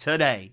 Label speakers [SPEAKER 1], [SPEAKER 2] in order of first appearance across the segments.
[SPEAKER 1] today.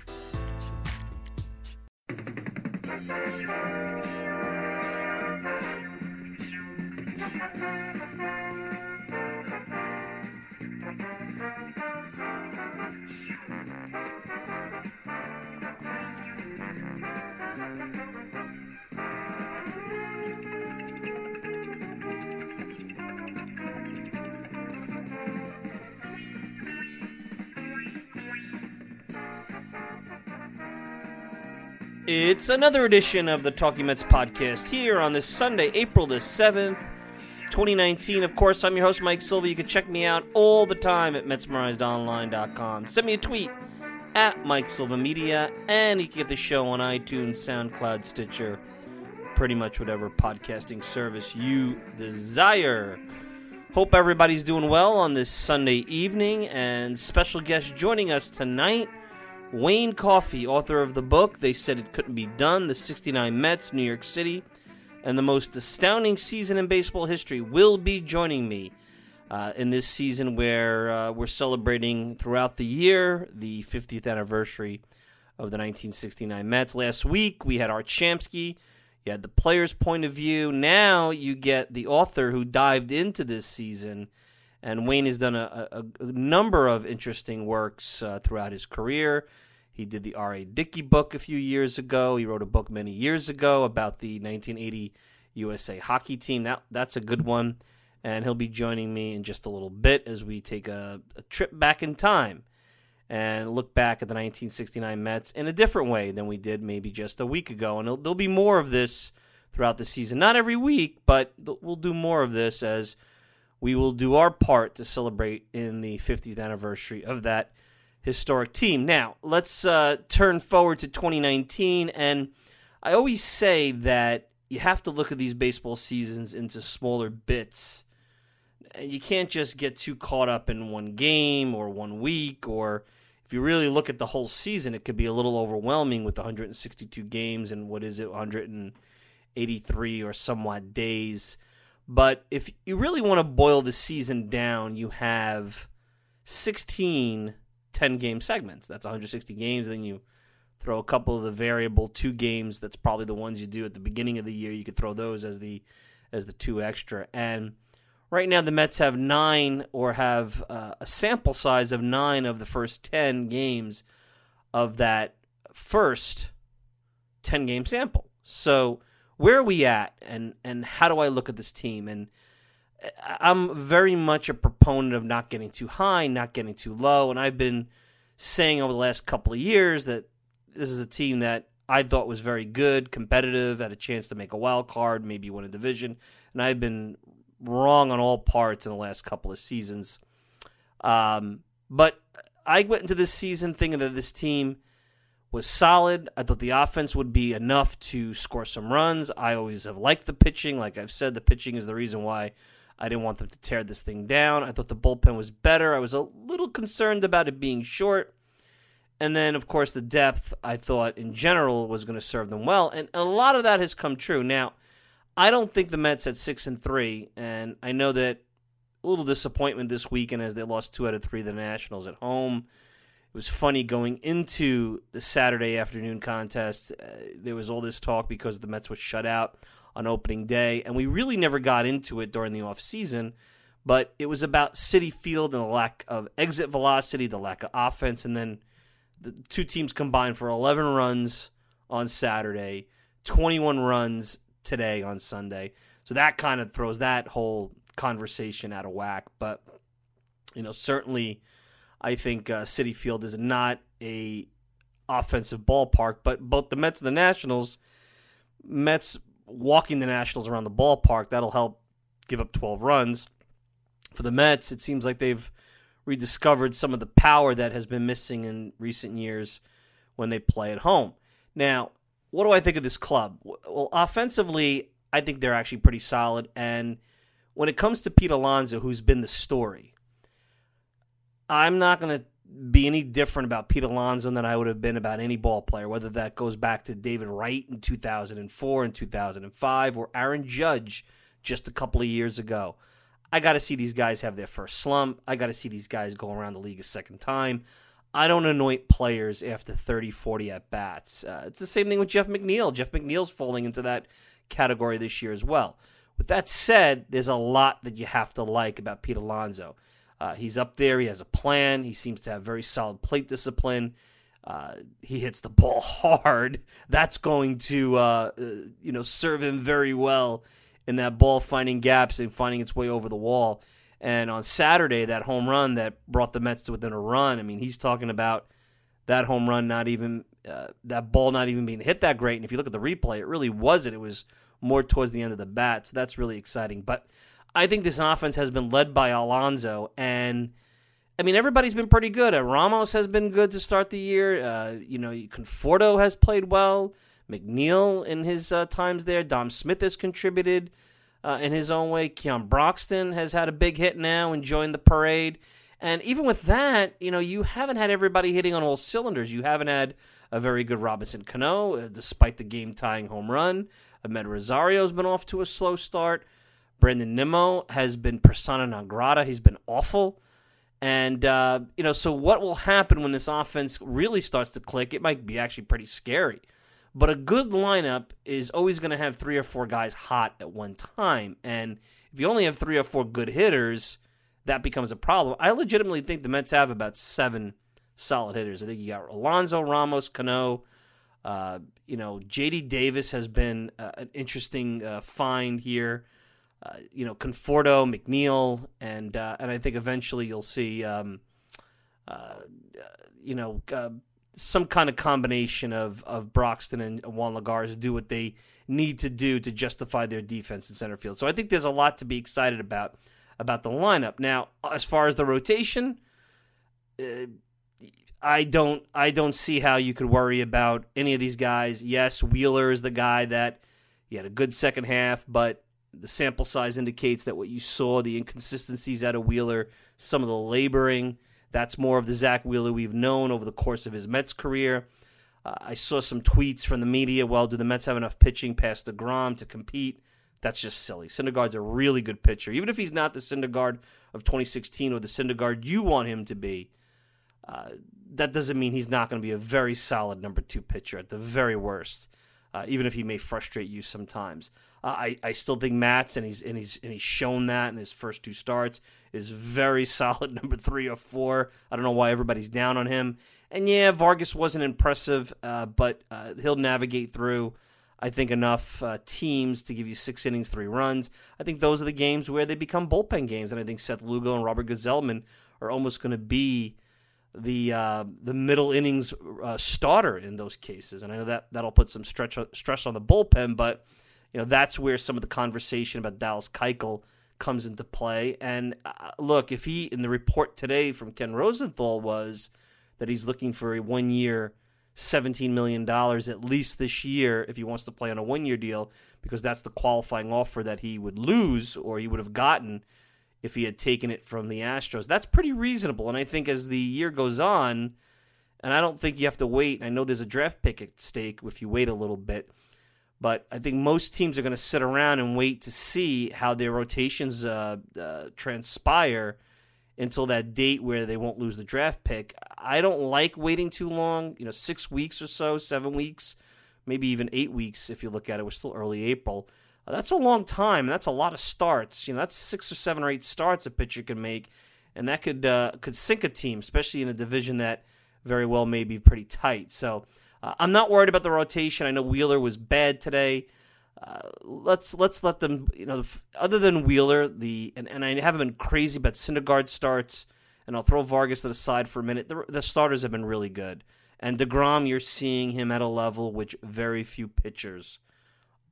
[SPEAKER 1] It's another edition of the Talking Mets podcast here on this Sunday, April the 7th, 2019. Of course, I'm your host, Mike Silva. You can check me out all the time at MetsMerizedOnline.com. Send me a tweet at Mike Silva Media, and you can get the show on iTunes, SoundCloud, Stitcher, pretty much whatever podcasting service you desire. Hope everybody's doing well on this Sunday evening, and special guest joining us tonight. Wayne Coffey, author of the book They Said It Couldn't Be Done, The 69 Mets, New York City, and the most astounding season in baseball history, will be joining me uh, in this season where uh, we're celebrating throughout the year the 50th anniversary of the 1969 Mets. Last week we had Art Shamsky. You had the player's point of view. Now you get the author who dived into this season. And Wayne has done a, a, a number of interesting works uh, throughout his career. He did the R.A. Dickey book a few years ago. He wrote a book many years ago about the 1980 USA hockey team. That that's a good one. And he'll be joining me in just a little bit as we take a, a trip back in time and look back at the 1969 Mets in a different way than we did maybe just a week ago. And there'll be more of this throughout the season. Not every week, but we'll do more of this as we will do our part to celebrate in the 50th anniversary of that historic team. Now, let's uh, turn forward to 2019. And I always say that you have to look at these baseball seasons into smaller bits. You can't just get too caught up in one game or one week, or if you really look at the whole season, it could be a little overwhelming with 162 games and what is it, 183 or somewhat days. But if you really want to boil the season down, you have 16 10 game segments. That's 160 games. Then you throw a couple of the variable two games. That's probably the ones you do at the beginning of the year. You could throw those as the as the two extra. And right now, the Mets have nine or have uh, a sample size of nine of the first 10 games of that first 10 game sample. So, where are we at and, and how do I look at this team? And I'm very much a proponent of not getting too high, not getting too low. And I've been saying over the last couple of years that this is a team that I thought was very good, competitive, had a chance to make a wild card, maybe win a division. And I've been wrong on all parts in the last couple of seasons. Um, but I went into this season thinking that this team was solid. I thought the offense would be enough to score some runs. I always have liked the pitching. Like I've said, the pitching is the reason why I didn't want them to tear this thing down. I thought the bullpen was better. I was a little concerned about it being short. And then, of course, the depth I thought in general was going to serve them well. And a lot of that has come true. Now, I don't think the Mets at six and three, and I know that a little disappointment this weekend as they lost two out of three to the Nationals at home. It was funny going into the Saturday afternoon contest. Uh, there was all this talk because the Mets were shut out on opening day, and we really never got into it during the off season. But it was about Citi Field and the lack of exit velocity, the lack of offense, and then the two teams combined for 11 runs on Saturday, 21 runs today on Sunday. So that kind of throws that whole conversation out of whack. But you know, certainly, I think uh, Citi Field is not a offensive ballpark. But both the Mets and the Nationals, Mets walking the Nationals around the ballpark, that'll help give up 12 runs. For the Mets, it seems like they've rediscovered some of the power that has been missing in recent years when they play at home. Now, what do I think of this club? Well, offensively, I think they're actually pretty solid. And when it comes to Pete Alonso, who's been the story, I'm not going to be any different about Pete Alonso than I would have been about any ball player, whether that goes back to David Wright in 2004 and 2005 or Aaron Judge just a couple of years ago. I got to see these guys have their first slump. I got to see these guys go around the league a second time. I don't anoint players after 30, 40 at bats. Uh, it's the same thing with Jeff McNeil. Jeff McNeil's falling into that category this year as well. With that said, there's a lot that you have to like about Pete Alonso. Uh, he's up there. He has a plan. He seems to have very solid plate discipline. Uh, he hits the ball hard. That's going to, uh, uh, you know, serve him very well in that ball finding gaps and finding its way over the wall. And on Saturday, that home run that brought the Mets to within a run. I mean, he's talking about that home run not even uh, that ball not even being hit that great. And if you look at the replay, it really wasn't. It was more towards the end of the bat. So that's really exciting. But I think this offense has been led by Alonso, and I mean everybody's been pretty good. Uh, Ramos has been good to start the year. Uh, you know, Conforto has played well. McNeil in his uh, times there. Dom Smith has contributed uh, in his own way. Keon Broxton has had a big hit now and joined the parade. And even with that, you know, you haven't had everybody hitting on all cylinders. You haven't had a very good Robinson Cano, uh, despite the game tying home run. Amed Rosario's been off to a slow start. Brandon Nimmo has been persona non grata. He's been awful. And, uh, you know, so what will happen when this offense really starts to click? It might be actually pretty scary. But a good lineup is always going to have three or four guys hot at one time. And if you only have three or four good hitters, that becomes a problem. I legitimately think the Mets have about seven solid hitters. I think you got Alonso, Ramos, Cano. Uh, you know, JD Davis has been uh, an interesting uh, find here. Uh, you know, Conforto, McNeil, and uh, and I think eventually you'll see, um, uh, you know, some kind of combination of of Broxton and Juan Lagares do what they need to do to justify their defense in center field. So I think there's a lot to be excited about about the lineup. Now, as far as the rotation, uh, I don't I don't see how you could worry about any of these guys. Yes, Wheeler is the guy that he had a good second half, but the sample size indicates that what you saw, the inconsistencies out of Wheeler, some of the laboring that's more of the Zach Wheeler we've known over the course of his Mets career. Uh, I saw some tweets from the media. Well, do the Mets have enough pitching past the deGrom to compete? That's just silly. Syndergaard's a really good pitcher. Even if he's not the Syndergaard of 2016 or the Syndergaard you want him to be, uh, that doesn't mean he's not going to be a very solid number two pitcher at the very worst. Uh, even if he may frustrate you sometimes. Uh, I, I still think Matz, and he's and he's and he's shown that in his first two starts, is very solid number three or four. I don't know why everybody's down on him. And yeah, Vargas wasn't impressive, uh, but uh, he'll navigate through. I think enough uh, teams to give you six innings, three runs. I think those are the games where they become bullpen games, and I think Seth Lugo and Robert Gsellman are almost going to be the uh, the middle innings uh, starter in those cases. And I know that that'll put some stretch stress on the bullpen, but you know that's where some of the conversation about Dallas Keuchel comes into play. And uh, look, if he in the report today from Ken Rosenthal was that he's looking for a one year. $17 million at least this year if he wants to play on a one year deal because that's the qualifying offer that he would lose or he would have gotten if he had taken it from the Astros. That's pretty reasonable. And I think as the year goes on, and I don't think you have to wait. I know there's a draft pick at stake if you wait a little bit. But I think most teams are going to sit around and wait to see how their rotations uh, uh, transpire until that date where they won't lose the draft pick. I don't like waiting too long, you know, six weeks or so, seven weeks, maybe even eight weeks if you look at it. We're still early April. That's a long time. And that's a lot of starts. You know, that's six or seven or eight starts a pitcher can make, and that could uh, could sink a team, especially in a division that very well may be pretty tight. So uh, I'm not worried about the rotation. I know Wheeler was bad today. Uh, let's let's let them. You know, other than Wheeler, the and, and I haven't been crazy about Syndergaard starts, and I'll throw Vargas to the side for a minute. The, the starters have been really good, and Degrom, you're seeing him at a level which very few pitchers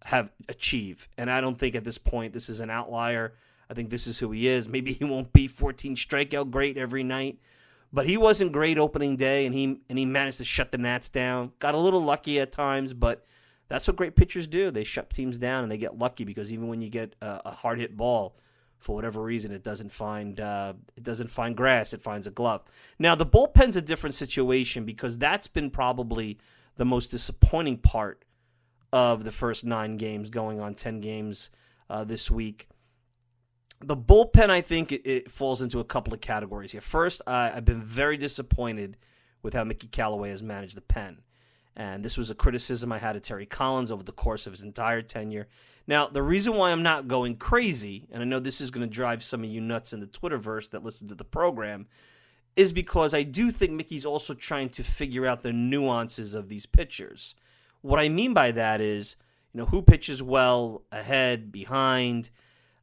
[SPEAKER 1] have achieved. And I don't think at this point this is an outlier. I think this is who he is. Maybe he won't be 14 strikeout great every night, but he wasn't great opening day, and he and he managed to shut the Nats down. Got a little lucky at times, but that's what great pitchers do. They shut teams down and they get lucky because even when you get a, a hard hit ball, for whatever reason, it doesn't find uh, it doesn't find grass. It finds a glove. Now the bullpen's a different situation because that's been probably the most disappointing part of the first nine games, going on 10 games uh, this week. The bullpen, I think, it, it, falls into a couple of categories here. First, uh, I've been very disappointed with how Mickey Callaway has managed the pen. And this was a criticism I had of Terry Collins over the course of his entire tenure. Now, the reason why I'm not going crazy, and I know this is going to drive some of you nuts in the Twitterverse that listen to the program, is because I do think Mickey's also trying to figure out the nuances of these pitchers. What I mean by that is, you know, who pitches well ahead, behind.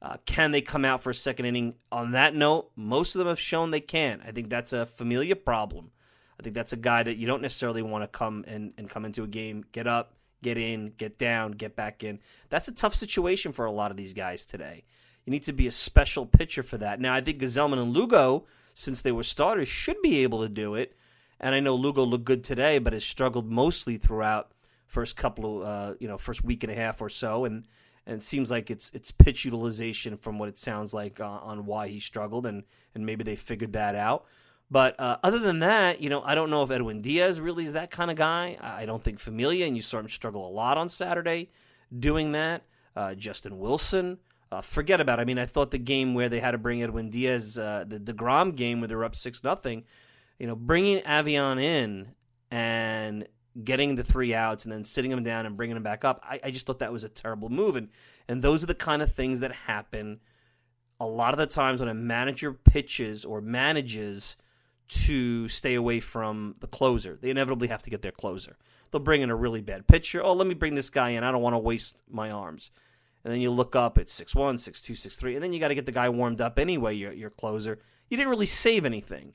[SPEAKER 1] Uh, can they come out for a second inning? On that note, most of them have shown they can. I think that's a familiar problem. I think that's a guy that you don't necessarily want to come and, and come into a game, get up, get in, get down, get back in. That's a tough situation for a lot of these guys today. You need to be a special pitcher for that. Now, I think Gsellman and Lugo, since they were starters, should be able to do it. And I know Lugo looked good today, but has struggled mostly throughout first couple of uh, you know first week and a half or so, and and it seems like it's it's pitch utilization from what it sounds like uh, on why he struggled, and and maybe they figured that out. But uh, other than that, you know, I don't know if Edwin Diaz really is that kind of guy. I don't think Familia, and you saw him struggle a lot on Saturday doing that. Uh, Justin Wilson, uh, forget about. It. I mean, I thought the game where they had to bring Edwin Diaz, uh, the Degrom game where they were up six nothing, you know, bringing Avian in and getting the three outs and then sitting him down and bringing him back up. I, I just thought that was a terrible move. And, and those are the kind of things that happen a lot of the times when a manager pitches or manages to stay away from the closer. They inevitably have to get their closer. They'll bring in a really bad pitcher. Oh, let me bring this guy in. I don't want to waste my arms. And then you look up at 6'1, 6'2, 6'3, and then you got to get the guy warmed up anyway, your, your closer. You didn't really save anything.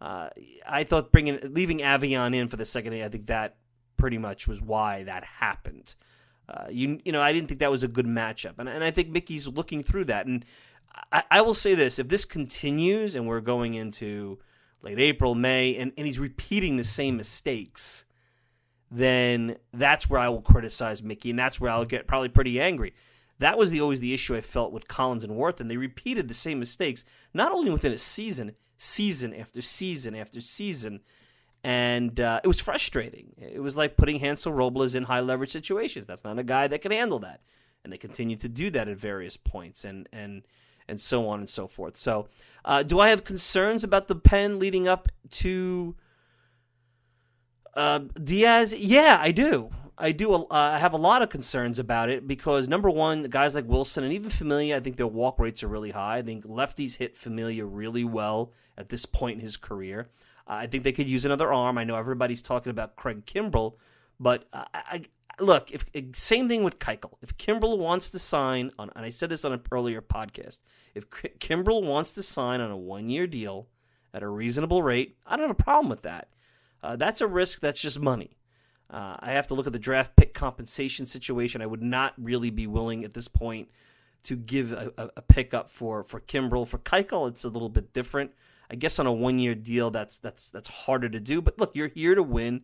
[SPEAKER 1] Uh, I thought bringing leaving Avion in for the second day, I think that pretty much was why that happened. Uh, you you know, I didn't think that was a good matchup, and and I think Mickey's looking through that. And I, I will say this: if this continues, and we're going into late April, May, and, and he's repeating the same mistakes, then that's where I will criticize Mickey, and that's where I'll get probably pretty angry. That was the always the issue I felt with Collins and Worth, and they repeated the same mistakes, not only within a season, season after season after season. And uh, it was frustrating. It was like putting Hansel Robles in high leverage situations. That's not a guy that can handle that. And they continue to do that at various points and, and, and so on and so forth. So, uh, do I have concerns about the pen leading up to uh, Diaz? Yeah, I do. I do. Uh, I have a lot of concerns about it because number one, guys like Wilson and even Familia, I think their walk rates are really high. I think lefties hit Familia really well at this point in his career. Uh, I think they could use another arm. I know everybody's talking about Craig Kimbrel, but I, I look. If same thing with Keuchel. If Kimbrel wants to sign on, and I said this on an earlier podcast, if Kimbrel wants to sign on a one-year deal at a reasonable rate, I don't have a problem with that. Uh, that's a risk. That's just money. Uh, I have to look at the draft pick compensation situation. I would not really be willing at this point to give a, a, a pickup for for Kimbrel. For Keuchel, it's a little bit different. I guess on a one year deal, that's that's that's harder to do. But look, you're here to win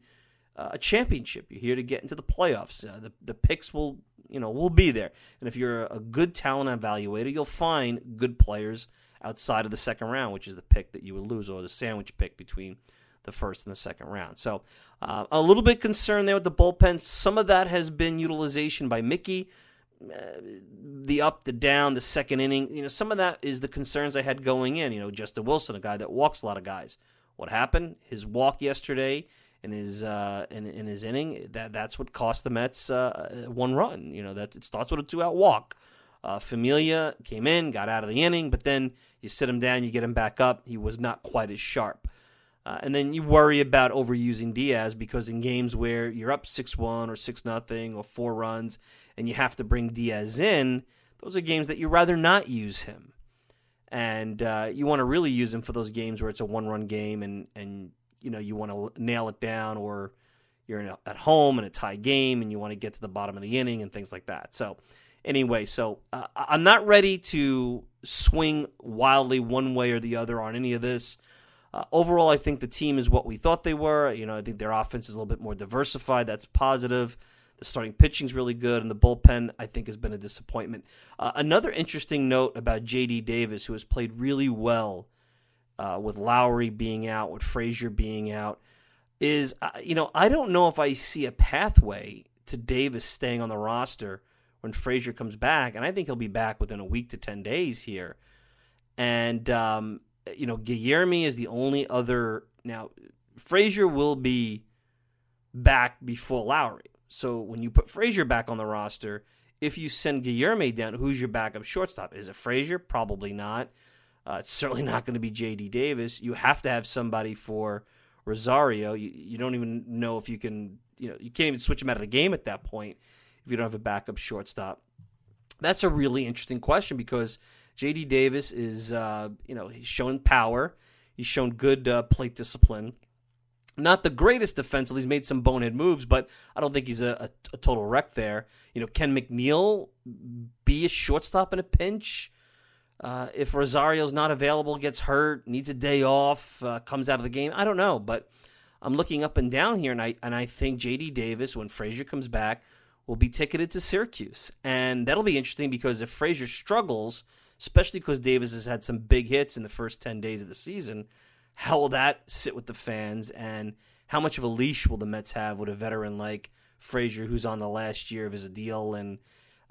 [SPEAKER 1] uh, a championship. You're here to get into the playoffs. Uh, the the picks will you know will be there. And if you're a good talent evaluator, you'll find good players outside of the second round, which is the pick that you would lose, or the sandwich pick between the first and the second round. So uh, a little bit concerned there with the bullpen. Some of that has been utilization by Mickey. Uh, the up, the down, the second inning. You know, some of that is the concerns I had going in. You know, Justin Wilson, a guy that walks a lot of guys. What happened? His walk yesterday in his uh, in, in his inning that that's what cost the Mets uh, one run. You know that it starts with a two out walk. Uh, Familia came in, got out of the inning, but then you sit him down, you get him back up. He was not quite as sharp. Uh, and then you worry about overusing Diaz because in games where you're up 6 1 or 6 nothing or four runs and you have to bring Diaz in, those are games that you rather not use him. And uh, you want to really use him for those games where it's a one run game and, and you know you want to nail it down or you're a, at home in a tie game and you want to get to the bottom of the inning and things like that. So, anyway, so uh, I'm not ready to swing wildly one way or the other on any of this. Uh, overall, I think the team is what we thought they were. You know, I think their offense is a little bit more diversified. That's positive. The starting pitching is really good, and the bullpen, I think, has been a disappointment. Uh, another interesting note about J.D. Davis, who has played really well uh, with Lowrie being out, with Frazier being out, is, uh, you know, I don't know if I see a pathway to Davis staying on the roster when Frazier comes back, and I think he'll be back within a week to 10 days here. And, um, you know, Guillorme is the only other. Now, Frazier will be back before Lowrie. So when you put Frazier back on the roster, if you send Guillorme down, who's your backup shortstop? Is it Frazier? Probably not. Uh, it's certainly not going to be J.D. Davis. You have to have somebody for Rosario. You, you don't even know if you can, you know, you can't even switch him out of the game at that point if you don't have a backup shortstop. That's a really interesting question because J.D. Davis is, uh, you know, he's shown power. He's shown good uh, plate discipline. Not the greatest defensively. He's made some bonehead moves, but I don't think he's a, a, a total wreck there. You know, can McNeil be a shortstop in a pinch? Uh, if Rosario's not available, gets hurt, needs a day off, uh, comes out of the game, I don't know. But I'm looking up and down here, and I and I think J.D. Davis, when Frazier comes back, will be ticketed to Syracuse, and that'll be interesting because if Frazier struggles, especially because Davis has had some big hits in the first 10 days of the season. How will that sit with the fans? And how much of a leash will the Mets have with a veteran like Frazier, who's on the last year of his deal and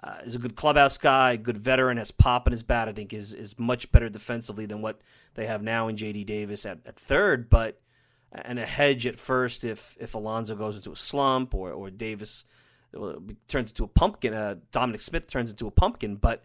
[SPEAKER 1] uh, is a good clubhouse guy, good veteran, has pop in his bat. I think is is much better defensively than what they have now in J.D. Davis at, at third, but and a hedge at first if if Alonso goes into a slump or or Davis turns into a pumpkin. Uh, Dominic Smith turns into a pumpkin, but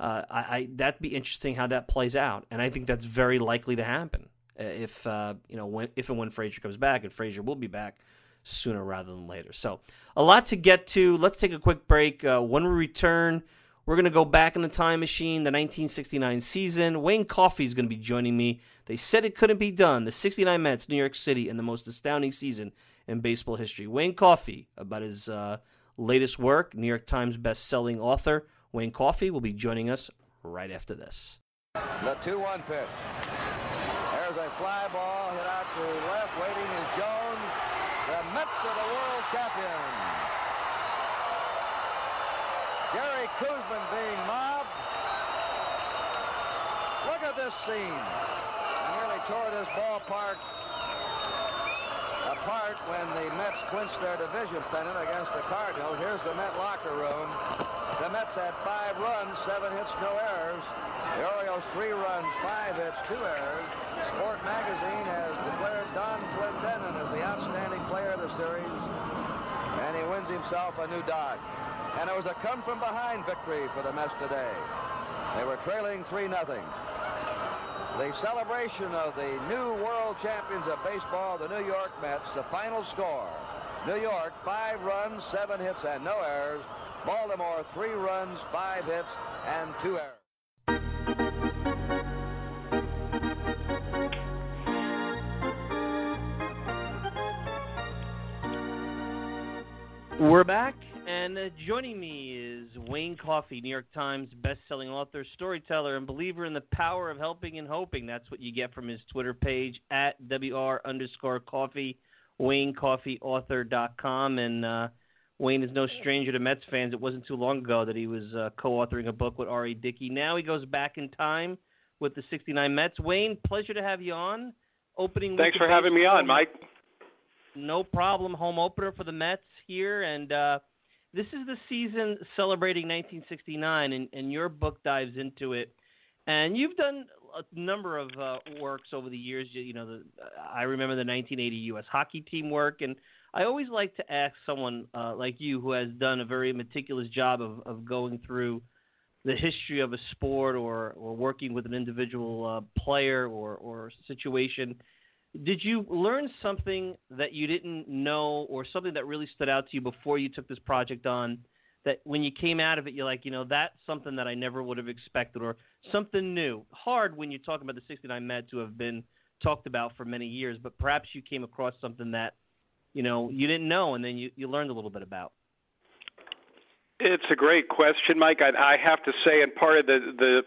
[SPEAKER 1] uh, I, I, that'd be interesting how that plays out, and I think that's very likely to happen uh, if uh, you know when if and when Frazier comes back, and Frazier will be back sooner rather than later. So a lot to get to. Let's take a quick break. Uh, when we return, we're to go back in the time machine, the 1969 season. Wayne Coffey is to be joining me. They said it couldn't be done. The 69 Mets, New York City, in the most astounding season in baseball history. Wayne Coffey about his uh, latest work, New York Times best-selling author. Wayne Coffey will be joining us right after this.
[SPEAKER 2] The 2-1 pitch. There's a fly ball hit out to left. Waiting is Jones. The Mets are the world champions. Jerry Koosman being mobbed. Look at this scene. Nearly tore this ballpark apart when the Mets clinched their division pennant against the Cardinals. Here's the Met locker room. The Mets had five runs, seven hits, no errors. The Orioles three runs, five hits, two errors. Sport Magazine has declared Donn Clendenon as the outstanding player of the series. And he wins himself a new dog. And it was a come-from-behind victory for the Mets today. They were trailing 3-0. The celebration of the new world champions of baseball, the New York Mets, the final score. New York, five runs, seven hits, and no errors. Baltimore, three runs, five hits, and two errors.
[SPEAKER 1] We're back, and uh, joining me Wayne Coffey, New York Times best-selling author, storyteller, and believer in the power of helping and hoping. That's what you get from his Twitter page at wr underscore coffey, WayneCoffeyAuthor.com, and uh, Wayne is no stranger to Mets fans. It wasn't too long ago that he was uh, co-authoring a book with R.A. Dickey. Now he goes back in time with the '69 Mets. Wayne, pleasure to have you on. Opening.
[SPEAKER 3] Thanks for having me on, Mike.
[SPEAKER 1] No problem. Home opener for the Mets here, and uh, this is the season celebrating 1969, and, and your book dives into it. And you've done a number of uh, works over the years. You, you know, the, I remember the 1980 U.S. hockey team work, and I always like to ask someone uh, like you who has done a very meticulous job of, of going through the history of a sport or, or working with an individual uh, player or, or situation did you learn something that you didn't know or something that really stood out to you before you took this project on that when you came out of it you're like you know that's something that i never would have expected or something new? Hard when you're talking about the 69 mets to have been talked about for many years but perhaps you came across something that you know you didn't know and then you, you learned a little bit about.
[SPEAKER 3] It's a great question mike. I, I have to say and part of the the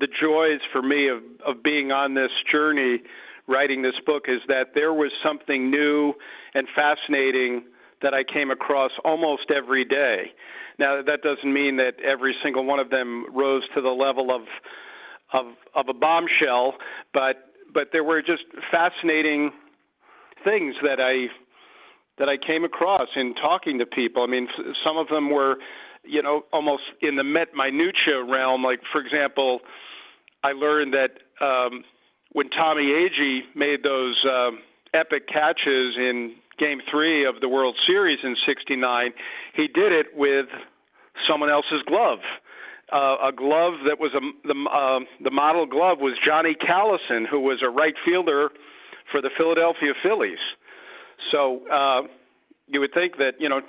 [SPEAKER 3] the joys for me of of being on this journey writing this book is that there was something new and fascinating that I came across almost every day. Now that doesn't mean that every single one of them rose to the level of of of a bombshell, but but there were just fascinating things that I that I came across in talking to people. I mean, some of them were, you know, almost in the met minutia realm. Like, for example, I learned that um, when Tommy Agee made those uh, epic catches in Game Three of the World Series in '69, he did it with someone else's glove. Uh, a glove that was a, the uh, the model glove was Johnny Callison, who was a right fielder for the Philadelphia Phillies. So uh, you would think that you know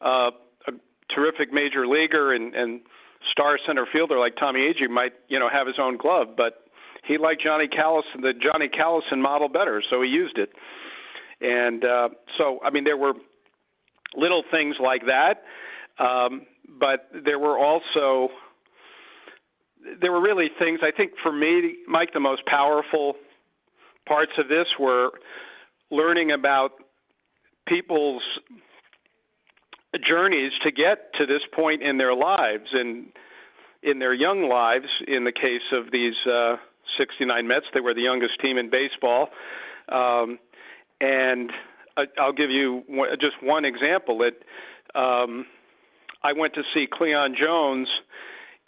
[SPEAKER 3] uh, a terrific major leaguer and, and star center fielder like Tommy Agee might you know have his own glove, but he liked Johnny Callison, the Johnny Callison model better, so he used it. And uh, so, I mean, there were little things like that, um, but there were also there were really things. I think for me, Mike, the most powerful parts of this were learning about people's journeys to get to this point in their lives and in their young lives in the case of these uh, 69 Mets. They were the youngest team in baseball. Um, and I, I'll give you just one example. That um, I went to see Cleon Jones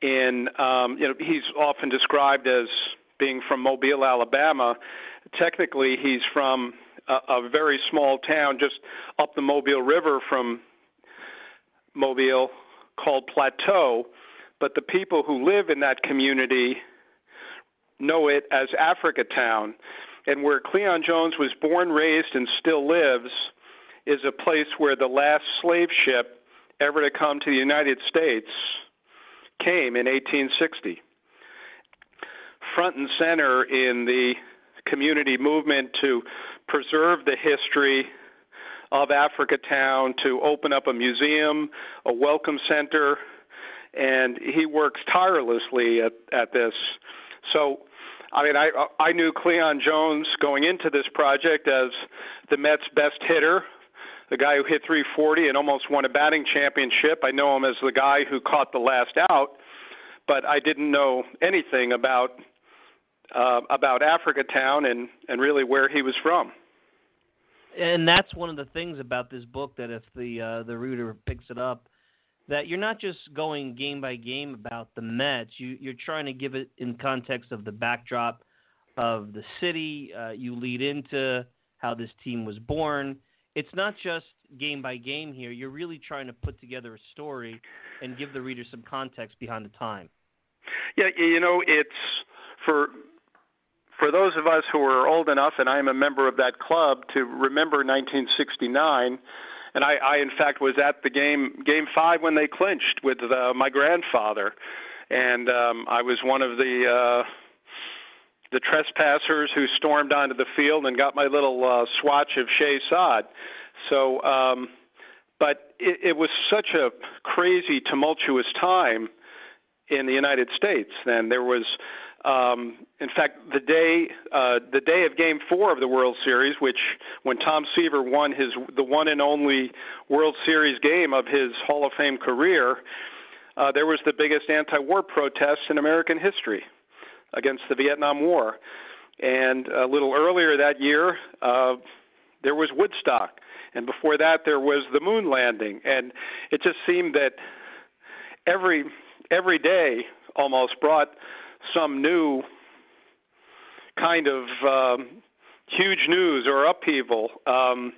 [SPEAKER 3] in, um, you know, he's often described as being from Mobile, Alabama. Technically, he's from a, a very small town just up the Mobile River from Mobile called Plateau. But the people who live in that community know it as Africa Town. And where Cleon Jones was born, raised, and still lives is a place where the last slave ship ever to come to the United States came in 1860. Front and center in the community movement to preserve the history of Africa Town, to open up a museum, a welcome center, and he works tirelessly at, at this. So, I mean, I I knew Cleon Jones going into this project as the Mets' best hitter, the guy who hit 340 and almost won a batting championship. I know him as the guy who caught the last out, but I didn't know anything about uh, about Africa Town and and really where he was from.
[SPEAKER 1] And that's one of the things about this book that if the uh, the reader picks it up, that you're not just going game by game about the Mets. You, you're trying to give it in context of the backdrop of the city. Uh, you lead into how this team was born. it's not just game by game here. You're really trying to put together a story and give the reader some context behind the time.
[SPEAKER 3] Yeah, you know, it's for for those of us who are old enough, and I am a member of that club, to remember 1969. And I, I in fact, was at the game, game five when they clinched with uh, my grandfather, and um, I was one of the uh, the trespassers who stormed onto the field and got my little uh, swatch of Shea sod. So, um, but it, it was such a crazy, tumultuous time in the United States. Then there was, um, in fact, the day uh, the day of Game Four of the World Series, which when Tom Seaver won his the one and only World Series game of his Hall of Fame career, uh, there was the biggest anti-war protest in American history against the Vietnam War. And a little earlier that year, uh, there was Woodstock, and before that there was the moon landing, and it just seemed that every every day almost brought some new kind of um, huge news or upheaval, um,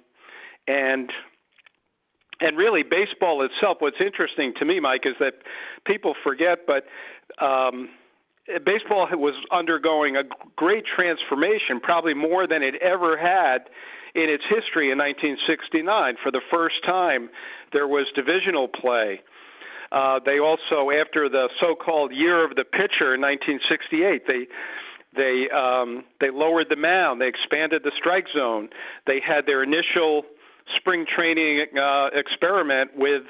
[SPEAKER 3] and and really baseball itself. What's interesting to me, Mike, is that people forget, but um, baseball was undergoing a great transformation, probably more than it ever had in its history in 1969. For the first time, there was divisional play. Uh, they also, after the so-called Year of the Pitcher in 1968, they they um, they lowered the mound. They expanded the strike zone. They had their initial spring training uh, experiment with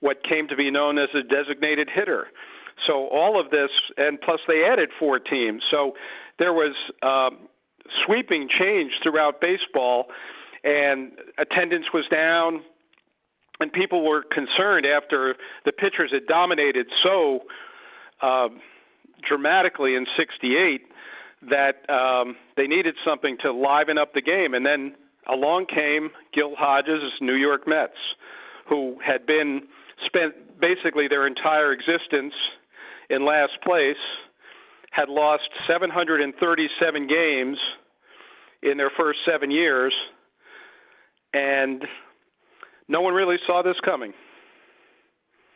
[SPEAKER 3] what came to be known as a designated hitter. So all of this, and plus they added four teams. So there was um, sweeping change throughout baseball, and attendance was down, and people were concerned after the pitchers had dominated so uh, dramatically in '68 that um, they needed something to liven up the game, and then along came Gil Hodges' New York Mets, who had been spent basically their entire existence in last place, had lost 737 games in their first seven years, and no one really saw this coming.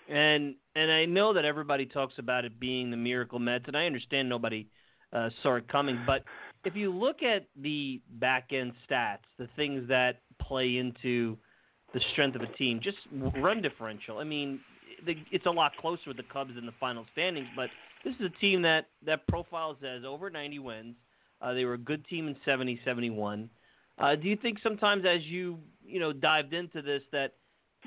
[SPEAKER 1] And and I know that everybody talks about it being the miracle Mets, and I understand nobody uh, saw it coming. But if you look at the back end stats, the things that play into the strength of a team, just run differential. I mean, it's a lot closer with the Cubs in the final standings, but this is a team that that profiles as over 90 wins. Uh, they were a good team in 70, 71. Uh, do you think sometimes as you you know dived into this that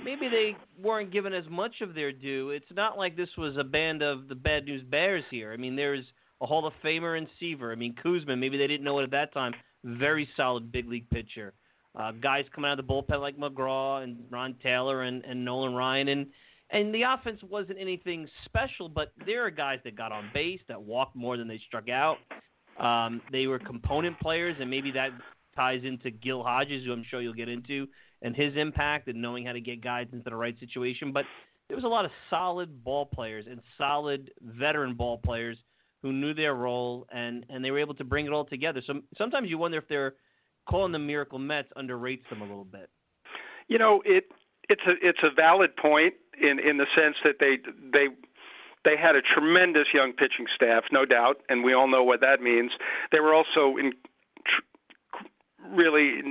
[SPEAKER 1] maybe they weren't given as much of their due? It's not like this was a band of the bad news bears here. I mean, there's a Hall of Famer in Seaver. I mean, Koosman. Maybe they didn't know it at that time. Very solid big league pitcher. Uh, guys coming out of the bullpen like McGraw and Ron Taylor and, and Nolan Ryan and and the offense wasn't anything special, but there are guys that got on base, that walked more than they struck out. Um, they were component players, and maybe that ties into Gil Hodges, who I'm sure you'll get into, and his impact and knowing how to get guys into the right situation. But there was a lot of solid ball players and solid veteran ball players who knew their role and and they were able to bring it all together. So sometimes you wonder if they're calling the Miracle Mets underrates them a little bit.
[SPEAKER 3] You know, it it's a it's a valid point in in the sense that they they they had a tremendous young pitching staff, no doubt, and we all know what that means. They were also in really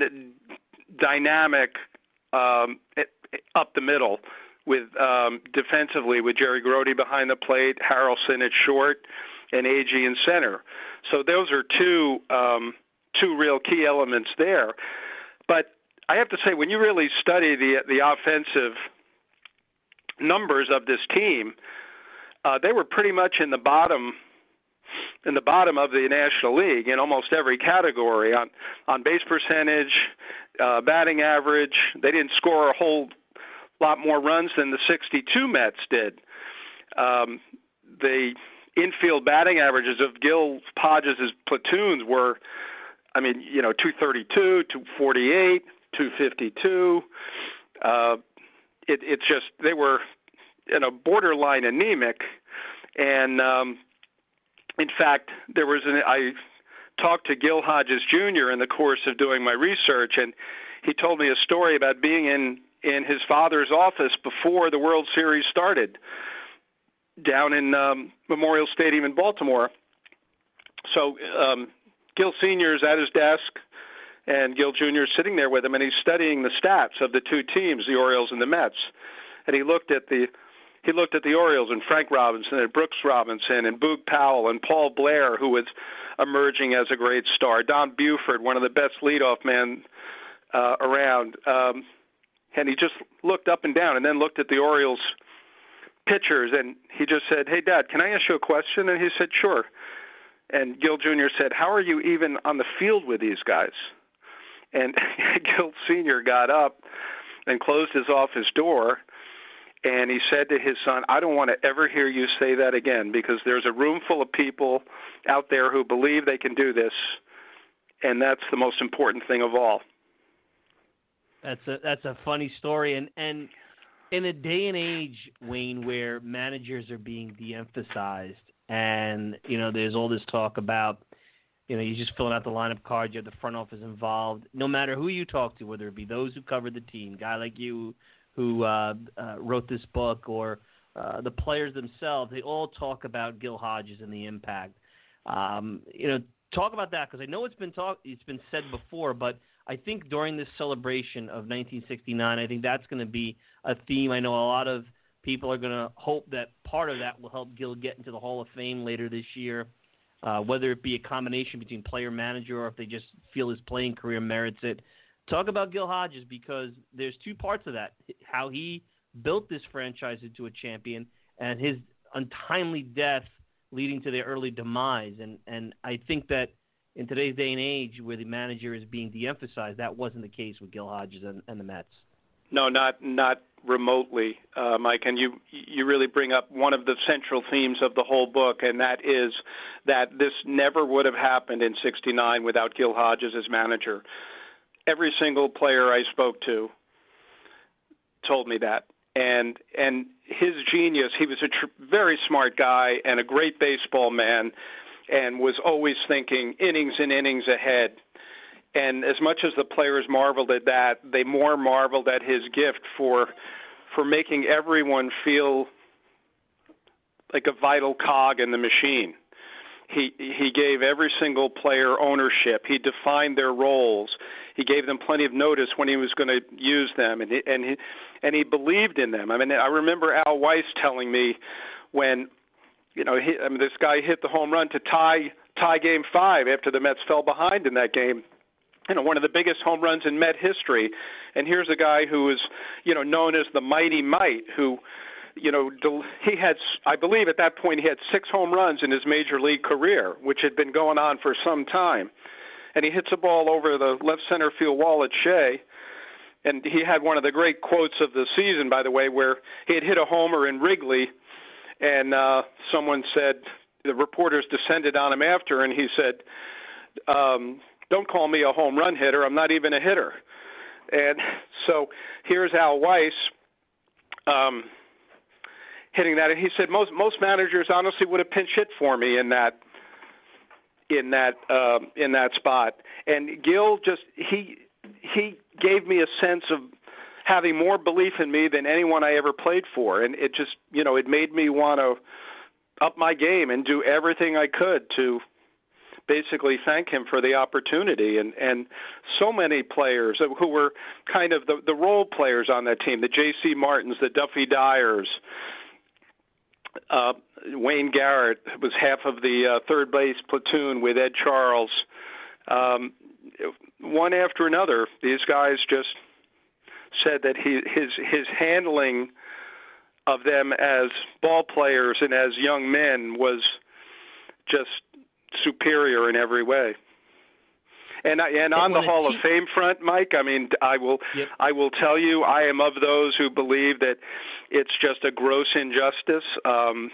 [SPEAKER 3] dynamic um, up the middle with um, defensively with Jerry Grote behind the plate, Harrelson at short, and Agee in center. So those are two um, two real key elements there. But I have to say, when you really study the the offensive numbers of this team, uh, they were pretty much in the bottom in the bottom of the National League in almost every category on on base percentage, uh, batting average. They didn't score a whole lot more runs than the 62 Mets did. Um, the infield batting averages of Gil Hodges' platoons were, I mean, you know, 232, 248, 252. Uh, it, it's just they were, you know, borderline anemic, and um, in fact, there was an I talked to Gil Hodges Jr. in the course of doing my research, and he told me a story about being in in his father's office before the World Series started down in um, Memorial Stadium in Baltimore. So um, Gil Senior is at his desk, and Gil Jr. is sitting there with him, and he's studying the stats of the two teams, the Orioles and the Mets. And he looked at the he looked at the Orioles and Frank Robinson and Brooks Robinson and Boog Powell and Paul Blair, who was emerging as a great star. Don Buford, one of the best leadoff men uh, around. Um, and he just looked up and down and then looked at the Orioles pitchers and he just said, "Hey dad, can I ask you a question?" And he said, "Sure." And Gil Jr. said, "How are you even on the field with these guys?" And Gil Sr. got up and closed his office door and he said to his son, I don't want to ever hear you say that again because there's a room full of people out there who believe they can do this, and that's the most important thing of all.
[SPEAKER 1] That's a that's a funny story, and and in a day and age, Wayne, where managers are being de-emphasized, and you know, there's all this talk about, you know, you're just filling out the lineup card, you have the front office involved. No matter who you talk to, whether it be those who cover the team, guy like you who uh, uh, wrote this book, or uh, the players themselves, they all talk about Gil Hodges and the impact. Um, you know, talk about that because I know it's been talk, it's been said before, but I think during this celebration of 1969, I think that's going to be a theme. I know a lot of people are going to hope that part of that will help Gil get into the Hall of Fame later this year. Uh, whether it be a combination between player manager or if they just feel his playing career merits it. Talk about Gil Hodges because there's two parts of that: how he built this franchise into a champion, and his untimely death leading to their early demise. And and I think that in today's day and age, where the manager is being de-emphasized, that wasn't the case with Gil Hodges and, and the Mets.
[SPEAKER 3] No, not not remotely, uh, Mike. And you you really bring up one of the central themes of the whole book, and that is that this never would have happened in '69 without Gil Hodges as manager. Every single player I spoke to told me that, and and his genius. He was a tr- very smart guy and a great baseball man, and was always thinking innings and innings ahead and as much as the players marveled at that, they more marveled at his gift for for making everyone feel like a vital cog in the machine. He he gave every single player ownership. He defined their roles. He gave them plenty of notice when he was going to use them, and he, and he and he believed in them. I mean, I remember Al Weis telling me when you know he, I mean, this guy hit the home run to tie tie game five after the Mets fell behind in that game. You know one of the biggest home runs in Met history, and here's a guy who is you know known as the mighty Mite, who you know he had I believe at that point he had six home runs in his major league career, which had been going on for some time, and he hits a ball over the left center field wall at Shea. And he had one of the great quotes of the season, by the way, where he had hit a homer in Wrigley, and uh, someone said the reporters descended on him after, and he said, um, don't call me a home run hitter. I'm not even a hitter. And so here's Al Weis um, hitting that, and he said most most managers honestly would have pinch hit for me in that in that um, in that spot. And Gil just he he gave me a sense of having more belief in me than anyone I ever played for, and it just you know it made me want to up my game and do everything I could to basically thank him for the opportunity. And and so many players who were kind of the the role players on that team, the J.C. Martins, the Duffy Dyers. Uh, Wayne Garrett was half of the uh, third base platoon with Ed Charles. Um, one after another, these guys just said that he, his his handling of them as ball players and as young men was just superior in every way. And I, and on the Hall of Fame front, Mike, I mean, I will yep. I will tell you, I am of those who believe that it's just a gross injustice. Um,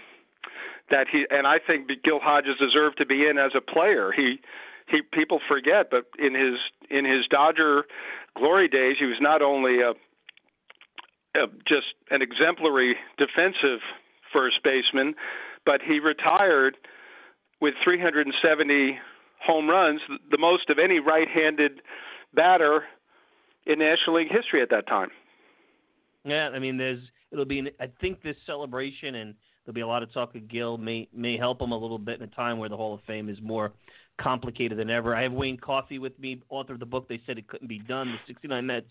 [SPEAKER 3] that he and I think Gil Hodges deserved to be in as a player. He he people forget, but in his in his Dodger glory days, he was not only a, a just an exemplary defensive first baseman, but he retired with 370 home runs, the most of any right-handed batter in National League history at that time.
[SPEAKER 1] Yeah, I mean, there's it'll be. An, I think this celebration and there'll be a lot of talk of Gil may may help him a little bit in a time where the Hall of Fame is more complicated than ever. I have Wayne Coffey with me, author of the book. They said it couldn't be done. The '69 Mets,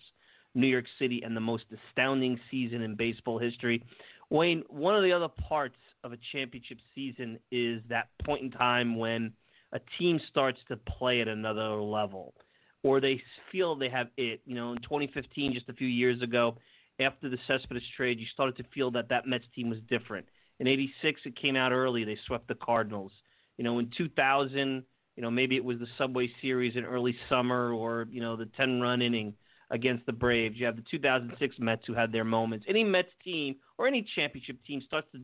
[SPEAKER 1] New York City, and the most astounding season in baseball history. Wayne, one of the other parts of a championship season is that point in time when a team starts to play at another level, or they feel they have it. You know, in 2015, just a few years ago, after the Cespedes trade, you started to feel that that Mets team was different. In '86, it came out early. They swept the Cardinals. You know, in 2000, you know maybe it was the Subway Series in early summer, or you know the 10-run inning against the Braves. You have the 2006 Mets who had their moments. Any Mets team or any championship team starts to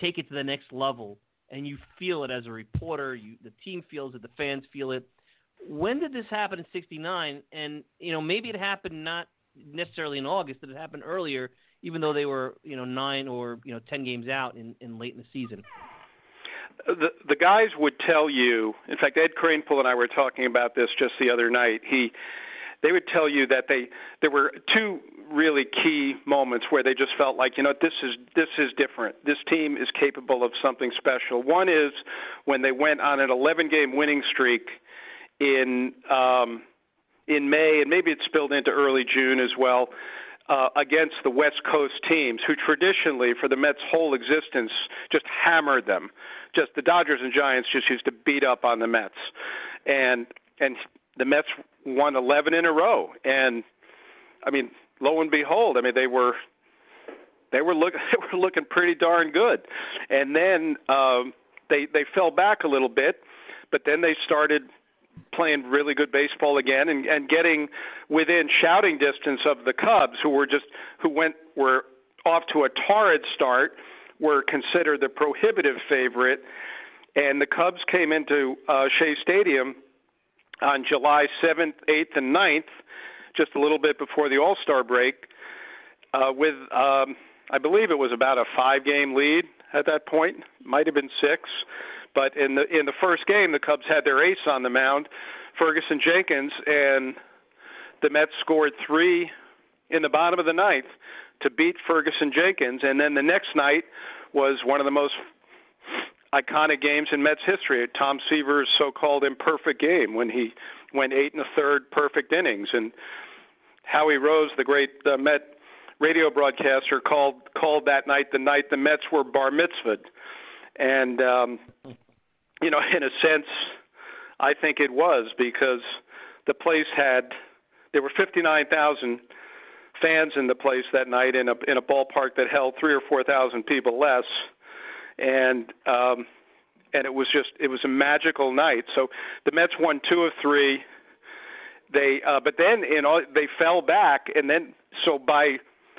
[SPEAKER 1] take it to the next level, and you feel it as a reporter. You, the team feels it, the fans feel it. When did this happen in '69? And you know, maybe it happened not necessarily in August. Did it happened earlier, even though they were you know nine or you know ten games out in, in late in the season?
[SPEAKER 3] The the guys would tell you. In fact, Ed Kranepool and I were talking about this just the other night. He they would tell you that they there were two really key moments where they just felt like you know this is this is different. This team is capable of something special. One is when they went on an 11 game winning streak in um, in May, and maybe it spilled into early June as well. Uh, against the West Coast teams, who traditionally, for the Mets' whole existence, just hammered them. Just the Dodgers and Giants just used to beat up on the Mets, and and the Mets won 11 in a row, and I mean, lo and behold, I mean they were they were look they were looking pretty darn good, and then um, they they fell back a little bit, but then they started playing really good baseball again and and getting within shouting distance of the Cubs who were just who went were off to a torrid start were considered the prohibitive favorite. And the Cubs came into uh, Shea Stadium on July 7th, 8th, and 9th, just a little bit before the All Star break, uh, with um, I believe it was about a five-game lead at that point. Might have been six, but in the in the first game, the Cubs had their ace on the mound, Ferguson Jenkins, and the Mets scored three in the bottom of the ninth to beat Ferguson Jenkins, and then the next night was one of the most iconic games in Mets history. Tom Seaver's so-called imperfect game when he went eight and a third perfect innings, and Howie Rose, the great uh, Met radio broadcaster, called called that night the night the Mets were bar mitzvahed, and um, you know, in a sense, I think it was because the place had there were 59,000 fans in the place that night in a in a ballpark that held three or four thousand people less and um, and it was just it was a magical night. So the Mets won two of three. They uh, but then in all, they fell back, and then so by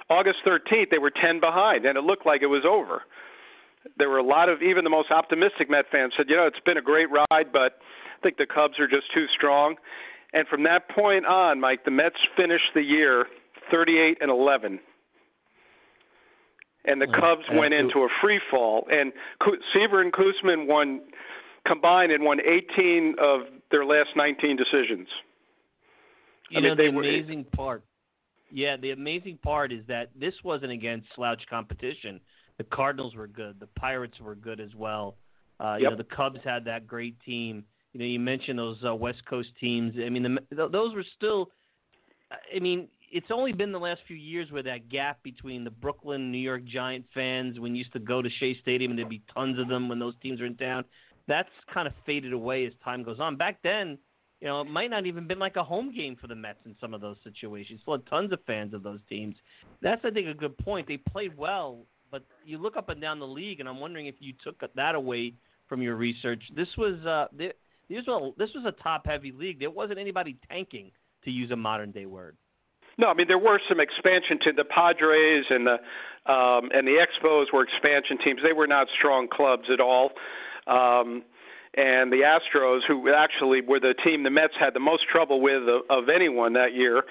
[SPEAKER 3] August 13th they were 10 behind, and it looked like it was over. There were a lot of even the most optimistic Met fans said, you know, it's been a great ride, but I think the Cubs are just too strong. And from that point on, Mike, the Mets finished the year 38 and 11 and the Cubs went into a free fall. And Seaver and Koosman won combined and won 18 of their last 19 decisions.
[SPEAKER 1] You I know the amazing were, part. Yeah, the amazing part is that this wasn't against slouch competition. The Cardinals were good. The Pirates were good as well. Uh, yep. You know, the Cubs had that great team. You know, you mentioned those uh, West Coast teams. I mean, the, those were still. I mean, it's only been the last few years where that gap between the Brooklyn, New York Giant fans, when you used to go to Shea Stadium and there'd be tons of them when those teams are in town, that's kind of faded away as time goes on. Back then, you know, it might not even been like a home game for the Mets in some of those situations. Still had tons of fans of those teams. That's, I think, a good point. They played well, but you look up and down the league, and I'm wondering if you took that away from your research. This was uh, this was this was a top-heavy league. There wasn't anybody tanking, to use a modern-day word.
[SPEAKER 3] No, I mean there were some expansion to the Padres and the um, and the Expos were expansion teams. They were not strong clubs at all. Um, and the Astros, who actually were the team the Mets had the most trouble with of, of anyone that year,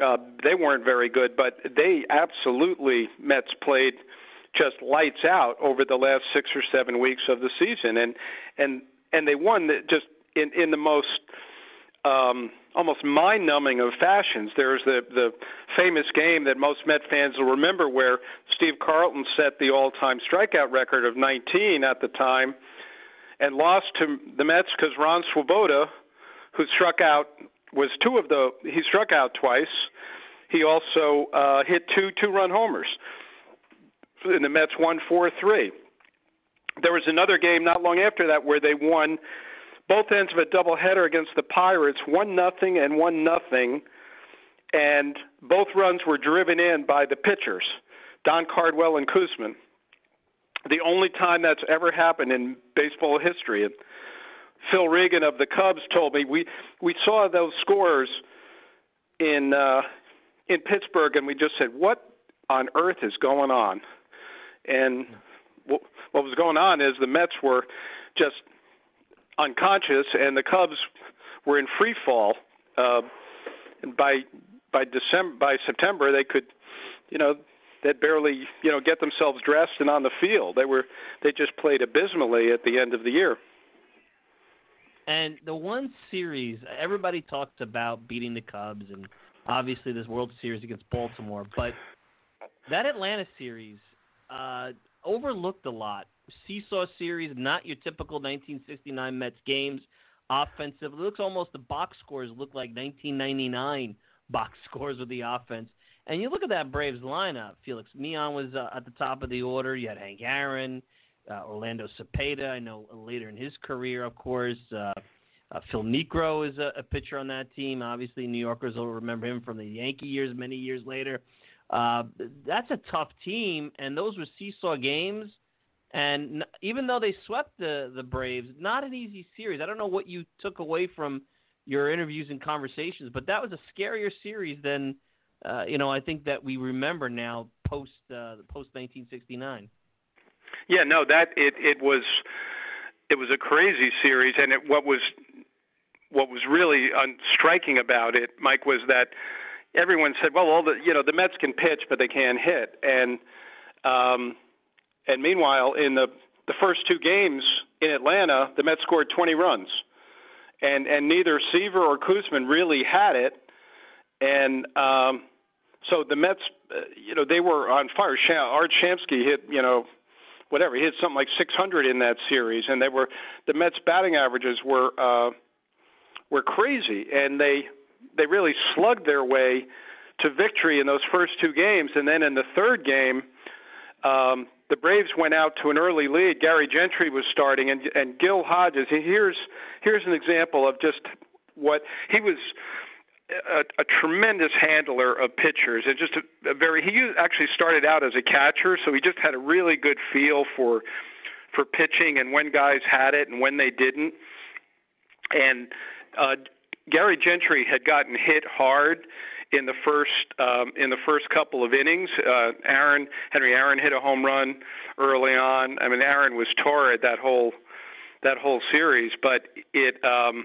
[SPEAKER 3] uh, they weren't very good, but they absolutely Mets played just lights out over the last six or seven weeks of the season, and and and they won just in in the most um, almost mind-numbing of fashions. There's the the famous game that most Met fans will remember, where Steve Carlton set the all-time strikeout record of 19 at the time, and lost to the Mets because Ron Swoboda, who struck out, was two of the he struck out twice. He also uh, hit two two-run homers, and the Mets won four-three. There was another game not long after that where they won both ends of a doubleheader against the Pirates, one nothing and one nothing, and both runs were driven in by the pitchers, Don Cardwell and Koosman. The only time that's ever happened in baseball history. And Phil Regan of the Cubs told me we we saw those scores in uh, in Pittsburgh, and we just said, "What on earth is going on?" And what was going on is the Mets were just unconscious, and the Cubs were in free fall. Uh, and by by December, by September, they could, you know, they'd barely, you know, get themselves dressed and on the field. They were they just played abysmally at the end of the year.
[SPEAKER 1] And the one series everybody talks about beating the Cubs, and obviously this World Series against Baltimore, but that Atlanta series uh, overlooked a lot seesaw series, not your typical 1969 Mets games. Offensive, it looks almost the box scores look like 1999 box scores with the offense. And you look at that Braves lineup. Felix Millan was uh, at the top of the order. You had Hank Aaron, uh, Orlando Cepeda. I know later in his career, of course. Uh, uh, Phil Niekro is a, a pitcher on that team. Obviously, New Yorkers will remember him from the Yankee years many years later. Uh, that's a tough team, and those were seesaw games. And even though they swept the the Braves, not an easy series. I don't know what you took away from your interviews and conversations, but that was a scarier series than uh, you know. I think that we remember now post uh, post 1969.
[SPEAKER 3] Yeah, no, that it it was it was a crazy series, and it, what was what was really un- striking about it, Mike, was that everyone said, "Well, all the you know the Mets can pitch, but they can't hit," and um, and meanwhile, in the the first two games in Atlanta, the Mets scored 20 runs, and and neither Seaver or Koosman really had it, and um, so the Mets, uh, you know, they were on fire. Art Shamsky hit, you know, whatever he hit something like 600 in that series, and they were the Mets batting averages were uh, were crazy, and they they really slugged their way to victory in those first two games, and then in the third game. Um, the Braves went out to an early lead. Gary Gentry was starting, and and Gil Hodges. Here's here's an example of just what he was. A, a tremendous handler of pitchers, and just a, a very. He actually started out as a catcher, so he just had a really good feel for for pitching and when guys had it and when they didn't. And uh, Gary Gentry had gotten hit hard in the first um, in the first couple of innings. Uh, Aaron Henry Aaron hit a home run early on. I mean, Aaron was torrid that whole that whole series, but it. Um,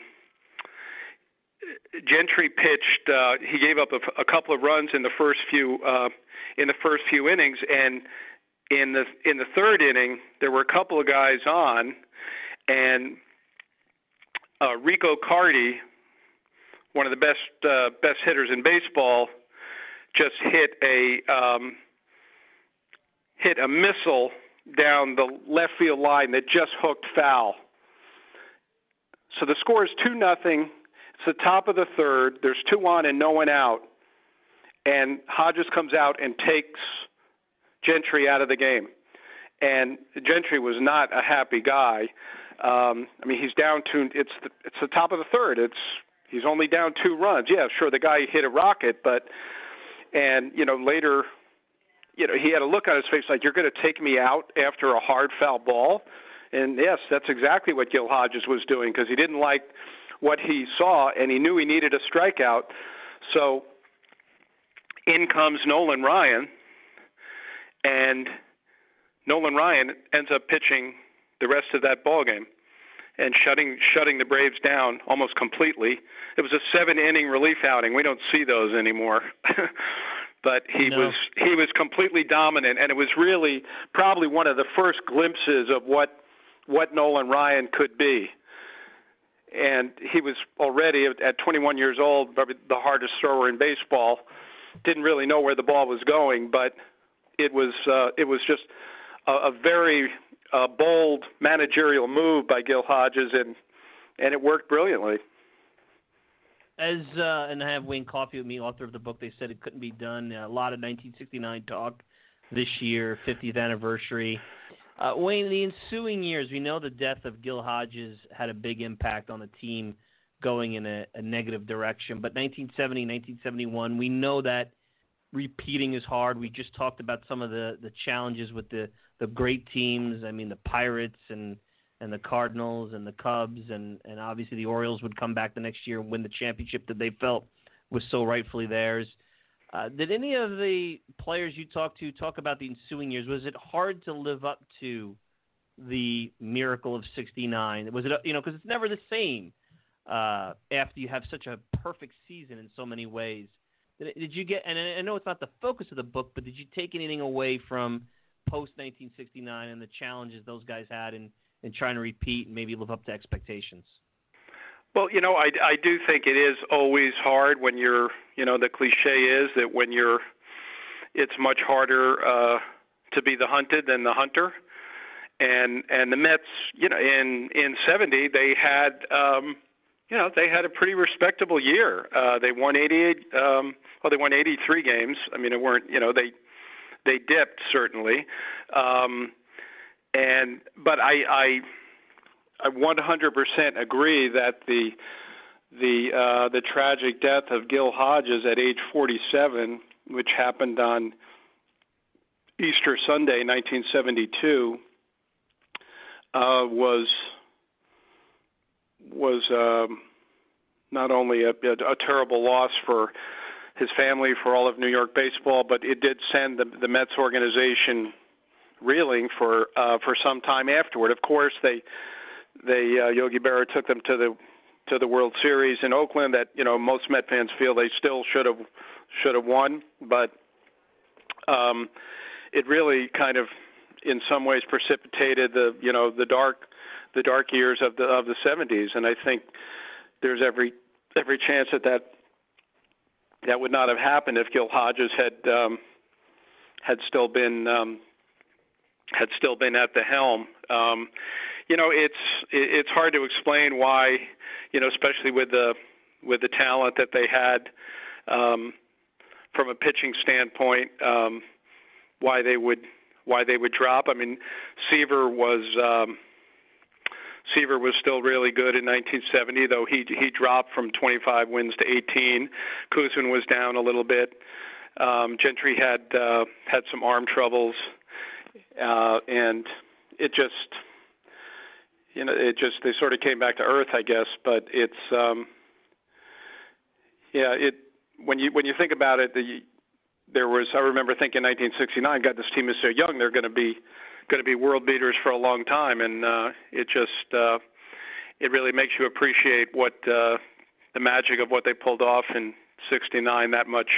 [SPEAKER 3] Gentry pitched. Uh, he gave up a, a couple of runs in the first few uh, in the first few innings, and in the in the third inning, there were a couple of guys on, and uh, Rico Carty, one of the best uh, best hitters in baseball, just hit a um, hit a missile down the left field line that just hooked foul. So the score is two nothing. It's the top of the third. There's two on and no one out, and Hodges comes out and takes Gentry out of the game. And Gentry was not a happy guy. Um, I mean, he's down to it's the, it's the top of the third. It's He's only down two runs. Yeah, sure, the guy hit a rocket, but and you know later, you know he had a look on his face like you're going to take me out after a hard foul ball, and yes, that's exactly what Gil Hodges was doing because he didn't like what he saw and he knew he needed a strikeout. So in comes Nolan Ryan, and Nolan Ryan ends up pitching the rest of that ball game and shutting shutting the Braves down almost completely. It was a seven inning relief outing. We don't see those anymore. but he no. was he was completely dominant and it was really probably one of the first glimpses of what what Nolan Ryan could be. and he was already at 21 years old, probably the hardest thrower in baseball. Didn't really know where the ball was going, but it was uh, it was just a, a very uh, bold managerial move by Gil Hodges, and and it worked brilliantly.
[SPEAKER 1] As uh, and I have Wayne Coffey with me, author of the book. They said it couldn't be done. A lot of 1969 talk this year, 50th anniversary. Uh, Wayne, the ensuing years, we know the death of Gil Hodges had a big impact on the team going in a, a negative direction. But 1970, 1971, we know that repeating is hard. We just talked about some of the, the challenges with the, the great teams. I mean, the Pirates and and the Cardinals and the Cubs and and obviously the Orioles would come back the next year and win the championship that they felt was so rightfully theirs. Uh, did any of the players you talked to talk about the ensuing years? Was it hard to live up to the miracle of '69? Was it you know because it's never the same uh, after you have such a perfect season in so many ways. Did, did you get? And I know it's not the focus of the book, but did you take anything away from post 1969 and the challenges those guys had in in trying to repeat and maybe live up to expectations?
[SPEAKER 3] Well, you know, I, I do think it is always hard when you're, you know, the cliche is that when you're, it's much harder uh, to be the hunted than the hunter. And and the Mets, you know, in in '70 they had, um, you know, they had a pretty respectable year. Uh, they won 88, um, well, they won 83 games. I mean, it weren't, you know, they they dipped certainly, um, and but I I I 100% agree that the the uh, the tragic death of Gil Hodges at age 47, which happened on Easter Sunday, 1972, uh, was was um, not only a, a, a terrible loss for his family, for all of New York baseball, but it did send the, the Mets organization reeling for uh, for some time afterward. Of course, they they uh, Yogi Berra took them to the to the World Series in Oakland that you know most Met fans feel they still should have should have won, but um, it really kind of in some ways precipitated the you know the dark the dark years of the of the 70s, and I think there's every every chance that that that would not have happened if Gil Hodges had um, had still been um, had still been at the helm. Um, you know, it's it's hard to explain why, you know, especially with the with the talent that they had um, from a pitching standpoint, um, why they would why they would drop. I mean, Seaver was um, Seaver was still really good in 1970, though he he dropped from 25 wins to 18. Koosman was down a little bit. Um, Gentry had uh, had some arm troubles, uh, and it just you know, it just they sort of came back to earth, I guess. But it's, um, yeah, it when you when you think about it, the there was I remember thinking 1969, God, this team is so young, they're going to be going to be world beaters for a long time, and uh, it just uh, it really makes you appreciate what uh, the magic of what they pulled off in '69 that much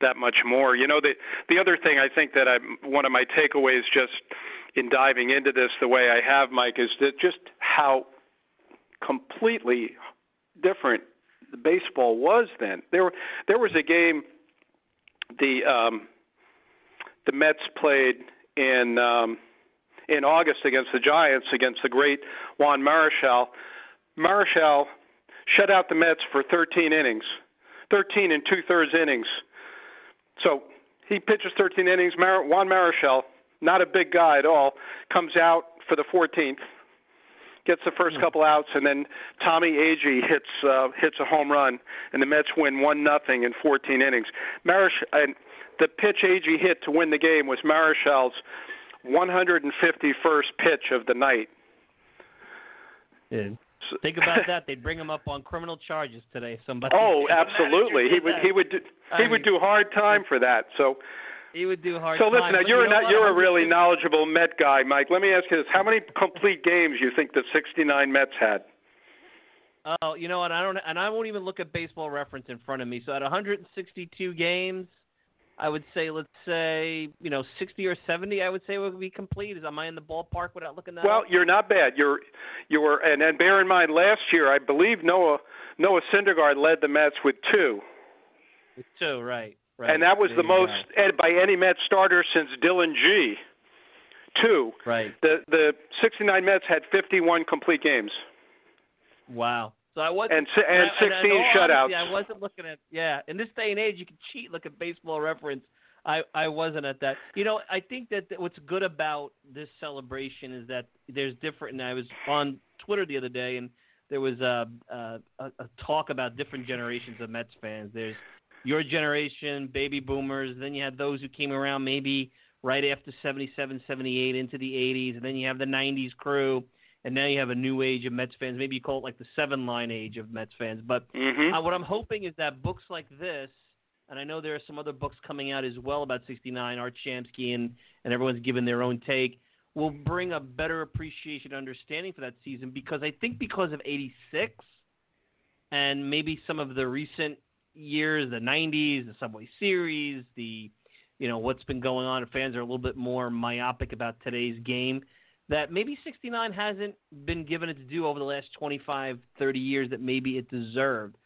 [SPEAKER 3] that much more. You know, the the other thing I think that I one of my takeaways just in diving into this the way I have, Mike, is that just how completely different the baseball was then. There there was a game the um, the Mets played in um, in August against the Giants against the great Juan Marichal. Marichal shut out the Mets for 13 innings, 13 and two thirds innings. So he pitches 13 innings. Mar- Juan Marichal not a big guy at all, comes out for the 14th, gets the first hmm. couple outs, and then Tommy Agee hits uh, hits a home run, and the Mets win one nothing in 14 innings. Marish and the pitch Agee hit to win the game was Marichal's 151st pitch of the night.
[SPEAKER 1] Yeah. Think about that. They'd bring him up on criminal charges today. Somebody.
[SPEAKER 3] Oh, absolutely. He would. He would. Do, he would do hard time for that. So
[SPEAKER 1] he would do hard.
[SPEAKER 3] So listen,
[SPEAKER 1] time,
[SPEAKER 3] now you're
[SPEAKER 1] you
[SPEAKER 3] not, you're a really knowledgeable Met guy, Mike. Let me ask you this: How many complete games you think the '69 Mets had?
[SPEAKER 1] Oh, you know what? I don't, and I won't even look at Baseball Reference in front of me. So at 162 games, I would say, let's say, you know, 60 or 70. I would say would be complete. Is am I in the ballpark without looking that?
[SPEAKER 3] Well,
[SPEAKER 1] up?
[SPEAKER 3] you're not bad. You're you're and and bear in mind last year I believe Noah Noah Syndergaard led the Mets with two.
[SPEAKER 1] With two, right. Right.
[SPEAKER 3] And that was
[SPEAKER 1] there
[SPEAKER 3] the most eh, by any Mets starter since Dillon Gee. Two.
[SPEAKER 1] Right.
[SPEAKER 3] The the 69 Mets had 51 complete games.
[SPEAKER 1] Wow. So I wasn't
[SPEAKER 3] and and 16
[SPEAKER 1] and, and
[SPEAKER 3] shutouts.
[SPEAKER 1] I wasn't looking at yeah. In this day and age, you can cheat. Look at Baseball Reference. I I wasn't at that. You know, I think that what's good about this celebration is that there's different. And I was on Twitter the other day, and there was a a, a talk about different generations of Mets fans. There's your generation, baby boomers. Then you had those who came around maybe right after 77, 78 into the 80s, and then you have the 90s crew and now you have a new age of Mets fans. Maybe you call it like the seven line age of Mets fans. But
[SPEAKER 3] mm-hmm.
[SPEAKER 1] uh, what I'm hoping is that books like this, and I know there are some other books coming out as well about '69, Art Shamsky, and and everyone's given their own take, will bring a better appreciation, and understanding for that season. Because I think because of '86, and maybe some of the recent years, the '90s, the Subway Series, the you know what's been going on, fans are a little bit more myopic about today's game that maybe 69 hasn't been given its due over the last 25, 30 years that maybe it deserved.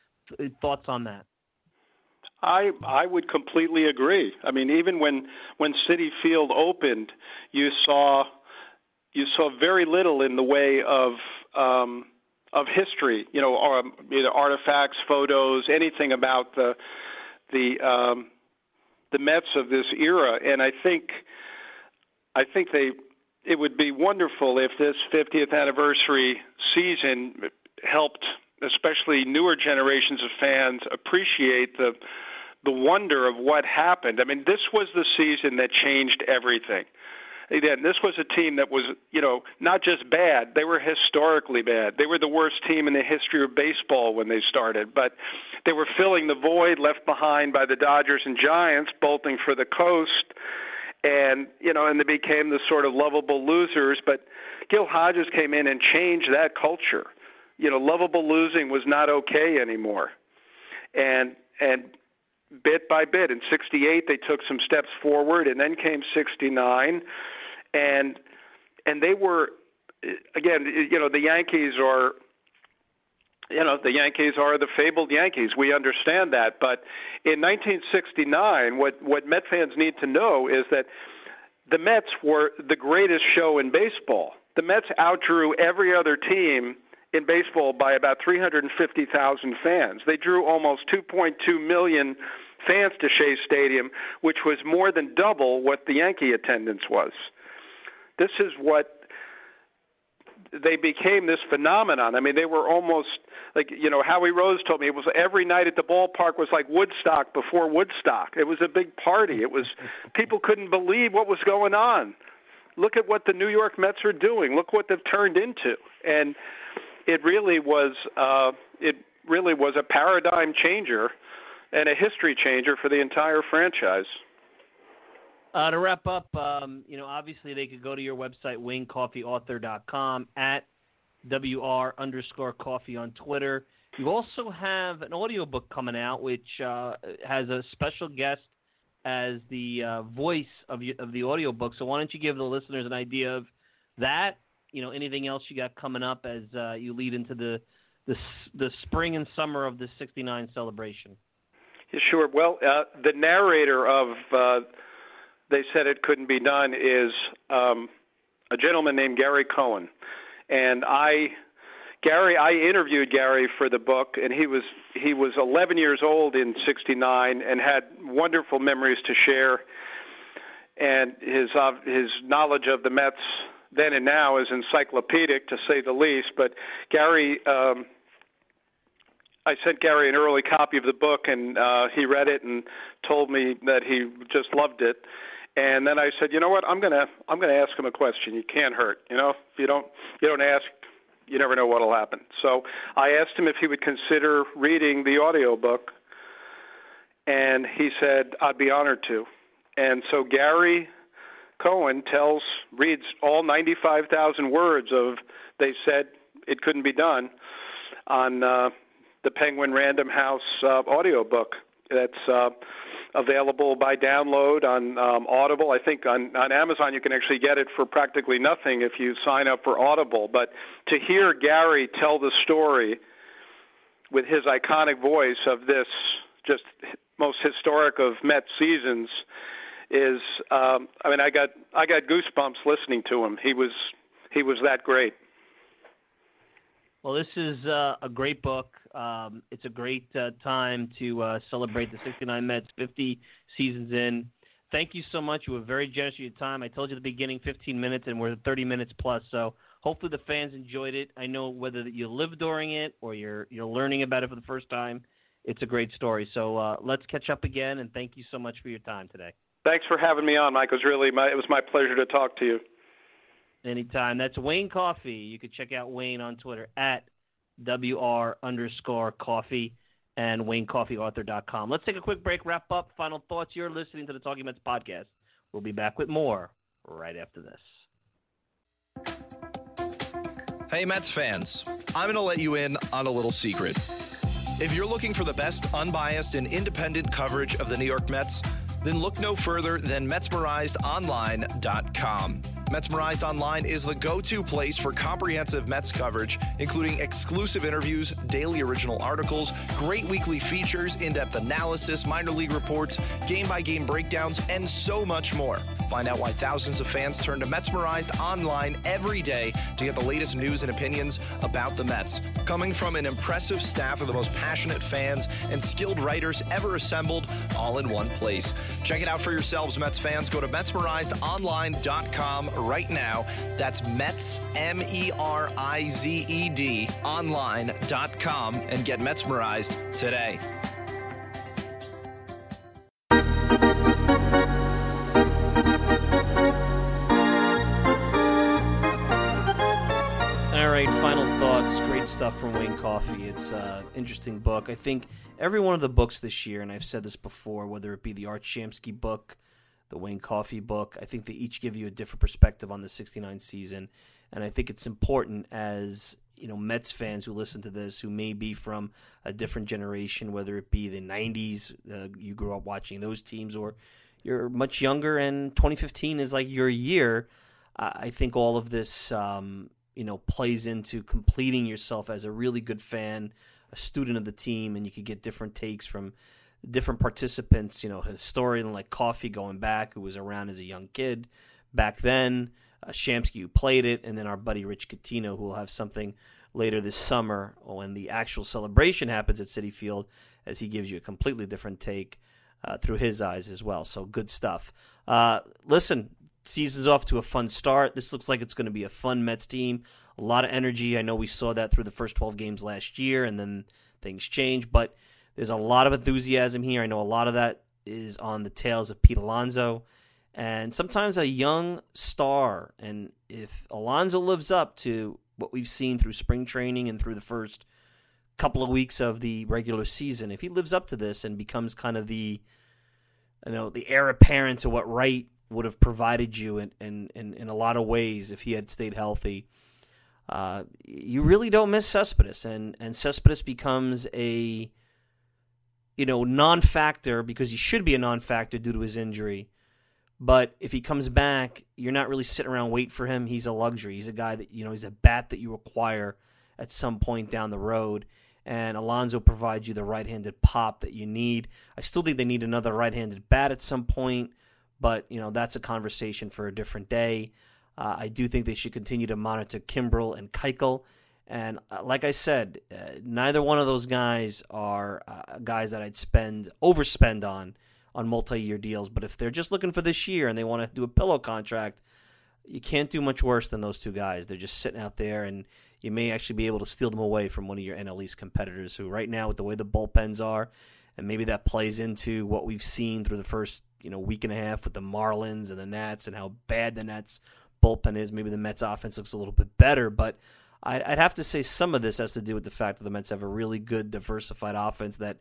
[SPEAKER 1] Thoughts on that?
[SPEAKER 3] I I would completely agree. I mean, even when when Citi Field opened, you saw you saw very little in the way of um, of history. You know, or, know, artifacts, photos, anything about the the um, the Mets of this era. And I think I think they it would be wonderful if this 50th anniversary season helped especially newer generations of fans appreciate the the wonder of what happened. I mean, this was the season that changed everything. Again, this was a team that was, you know, not just bad, they were historically bad. They were the worst team in the history of baseball when they started, but they were filling the void left behind by the Dodgers and Giants bolting for the coast and you know, and they became the sort of lovable losers. But Gil Hodges came in and changed that culture. You know, lovable losing was not okay anymore, and and bit by bit in 68 they took some steps forward and then came 69 and and they were again you know the Yankees are you know the Yankees are the fabled Yankees. We understand that, but in 1969, what what Met fans need to know is that the Mets were the greatest show in baseball. The Mets outdrew every other team in baseball by about 350,000 fans. They drew almost 2.2 million fans to Shea Stadium, which was more than double what the Yankee attendance was. This is what they became this phenomenon. I mean, they were almost like you know Howie Rose told me it was every night at the ballpark was like Woodstock before Woodstock. It was a big party. It was people couldn't believe what was going on. Look at what the New York Mets are doing. Look what they've turned into, and it really was uh, it really was a paradigm changer and a history changer for the entire franchise.
[SPEAKER 1] Uh, to wrap up, um, you know, obviously they could go to your website, waynecoffeyauthor.com, at WR underscore coffey on Twitter. You also have an audiobook coming out, which uh, has a special guest as the uh, voice of, of the audiobook. So why don't you give the listeners an idea of that? You know, anything else you got coming up as uh, you lead into the, the the spring and summer of the '69 celebration?
[SPEAKER 3] Yeah, sure. Well, uh, the narrator of uh, they said it couldn't be done is um, a gentleman named Gary Cohen, and I. Gary, I interviewed Gary for the book, and he was he was 11 years old in '69 and had wonderful memories to share. And his uh, his knowledge of the Mets then and now is encyclopedic to say the least. But Gary, um, I sent Gary an early copy of the book, and uh, he read it and told me that he just loved it. And then I said, you know what? I'm gonna I'm gonna ask him a question. You can't hurt. You know, if you don't you don't ask, you never know what'll happen. So I asked him if he would consider reading the audio book, and he said I'd be honored to. And so Gary Cohen tells reads all 95,000 words of they said it couldn't be done on uh, the Penguin Random House uh, audio book. That's uh, available by download on um, Audible. I think on, on Amazon you can actually get it for practically nothing if you sign up for Audible. But to hear Gary tell the story with his iconic voice of this just most historic of Mets seasons is um, I mean I got I got goosebumps listening to him. He was he was that great.
[SPEAKER 1] Well, this is uh, a great book. Um, it's a great uh, time to uh, celebrate the 69 Mets 50 seasons in. Thank you so much. You were very generous with your time. I told you at the beginning 15 minutes, and we're 30 minutes plus. So hopefully the fans enjoyed it. I know whether you lived during it or you're you're learning about it for the first time, it's a great story. So uh, let's catch up again, and thank you so much for your time today.
[SPEAKER 3] Thanks for having me on, Mike. It was really my, it was my pleasure to talk to you.
[SPEAKER 1] Anytime. That's Wayne Coffey. You can check out Wayne on Twitter at WR underscore coffey and WayneCoffeyAuthor.com. Let's take a quick break, wrap up. Final thoughts. You're listening to the Talking Mets podcast. We'll be back with more right after this.
[SPEAKER 4] Hey, Mets fans. I'm going to let you in on a little secret. If you're looking for the best, unbiased, and independent coverage of the New York Mets, then look no further than MetsmerizedOnline.com. Metsmerized Online is the go to place for comprehensive Mets coverage, including exclusive interviews, daily original articles, great weekly features, in depth analysis, minor league reports, game by game breakdowns, and so much more. Find out why thousands of fans turn to Metsmerized Online every day to get the latest news and opinions about the Mets. Coming from an impressive staff of the most passionate fans and skilled writers ever assembled, all in one place. Check it out for yourselves, Mets fans. Go to MetsmerizedOnline.com right now. That's Mets, M E R I Z E D, online.com and get Metsmerized today.
[SPEAKER 1] Thoughts. Great stuff from Wayne Coffey. It's an uh, interesting book. I think every one of the books this year, and I've said this before, whether it be the Art Shamsky book, the Wayne Coffey book, I think they each give you a different perspective on the 69 season. And I think it's important as you know Mets fans who listen to this who may be from a different generation, whether it be the '90s, uh, you grew up watching those teams, or you're much younger and 2015 is like your year. I think all of this um, you know plays into completing yourself as a really good fan, a student of the team, and you could get different takes from different participants. You know, historian like Coffey going back, who was around as a young kid back then, uh, Shamsky who played it, and then our buddy Rich Catino, who will have something later this summer when the actual celebration happens at Citi Field, as he gives you a completely different take. Uh, through his eyes as well. So good stuff. Uh, listen, season's off to a fun start. This looks like it's going to be a fun Mets team. A lot of energy. I know we saw that through the first 12 games last year, and then things changed. But there's a lot of enthusiasm here. I know a lot of that is on the tails of Pete Alonso. And sometimes a young star, and if Alonso lives up to what we've seen through spring training and through the first couple of weeks of the regular season, if he lives up to this and becomes kind of the you know the heir apparent to what Wright would have provided you in in, in, a lot of ways if he had stayed healthy. Uh, you really don't miss Cespedes, and and Cespedes becomes a you know non-factor because he should be a non-factor due to his injury. But if he comes back, you're not really sitting around waiting for him. He's a luxury. He's a guy that you know he's a bat that you acquire at some point down the road and Alonso provides you the right-handed pop that you need. I still think they need another right-handed bat at some point, but you know that's a conversation for a different day. Uh, I do think they should continue to monitor Kimbrel and Keuchel, and uh, like I said, uh, neither one of those guys are uh, guys that I'd spend overspend on on multi-year deals. But if they're just looking for this year and they want to do a pillow contract, you can't do much worse than those two guys. They're just sitting out there and you may actually be able to steal them away from one of your NL East competitors who right now with the way the bullpens are and maybe that plays into what we've seen through the first, you know, week and a half with the Marlins and the Nats and how bad the Nats bullpen is. Maybe the Mets offense looks a little bit better, but I'd have to say some of this has to do with the fact that the Mets have a really good diversified offense that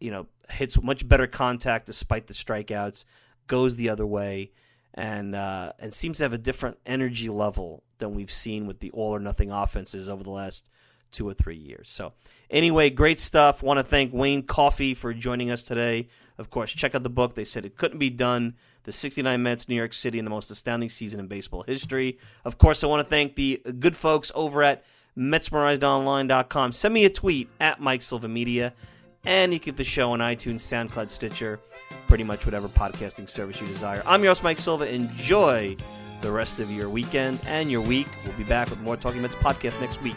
[SPEAKER 1] you know hits much better contact despite the strikeouts, goes the other way, and uh, and seems to have a different energy level than we've seen with the all or nothing offenses over the last
[SPEAKER 5] two or three years. So, anyway, great stuff. Want to thank Wayne Coffey for joining us today. Of course, check out the book. They said it couldn't be done. The 69 Mets, New York City, and the most astounding season in baseball history. Of course, I want to thank the good folks over at MetsmerizedOnline.com. Send me a tweet at Mike Silva Media, and you can get the show on iTunes, SoundCloud, Stitcher, pretty much whatever podcasting service you desire. I'm your host, Mike Silva. Enjoy the rest of your weekend and your week. We'll be back with more Talking Mets podcast next week.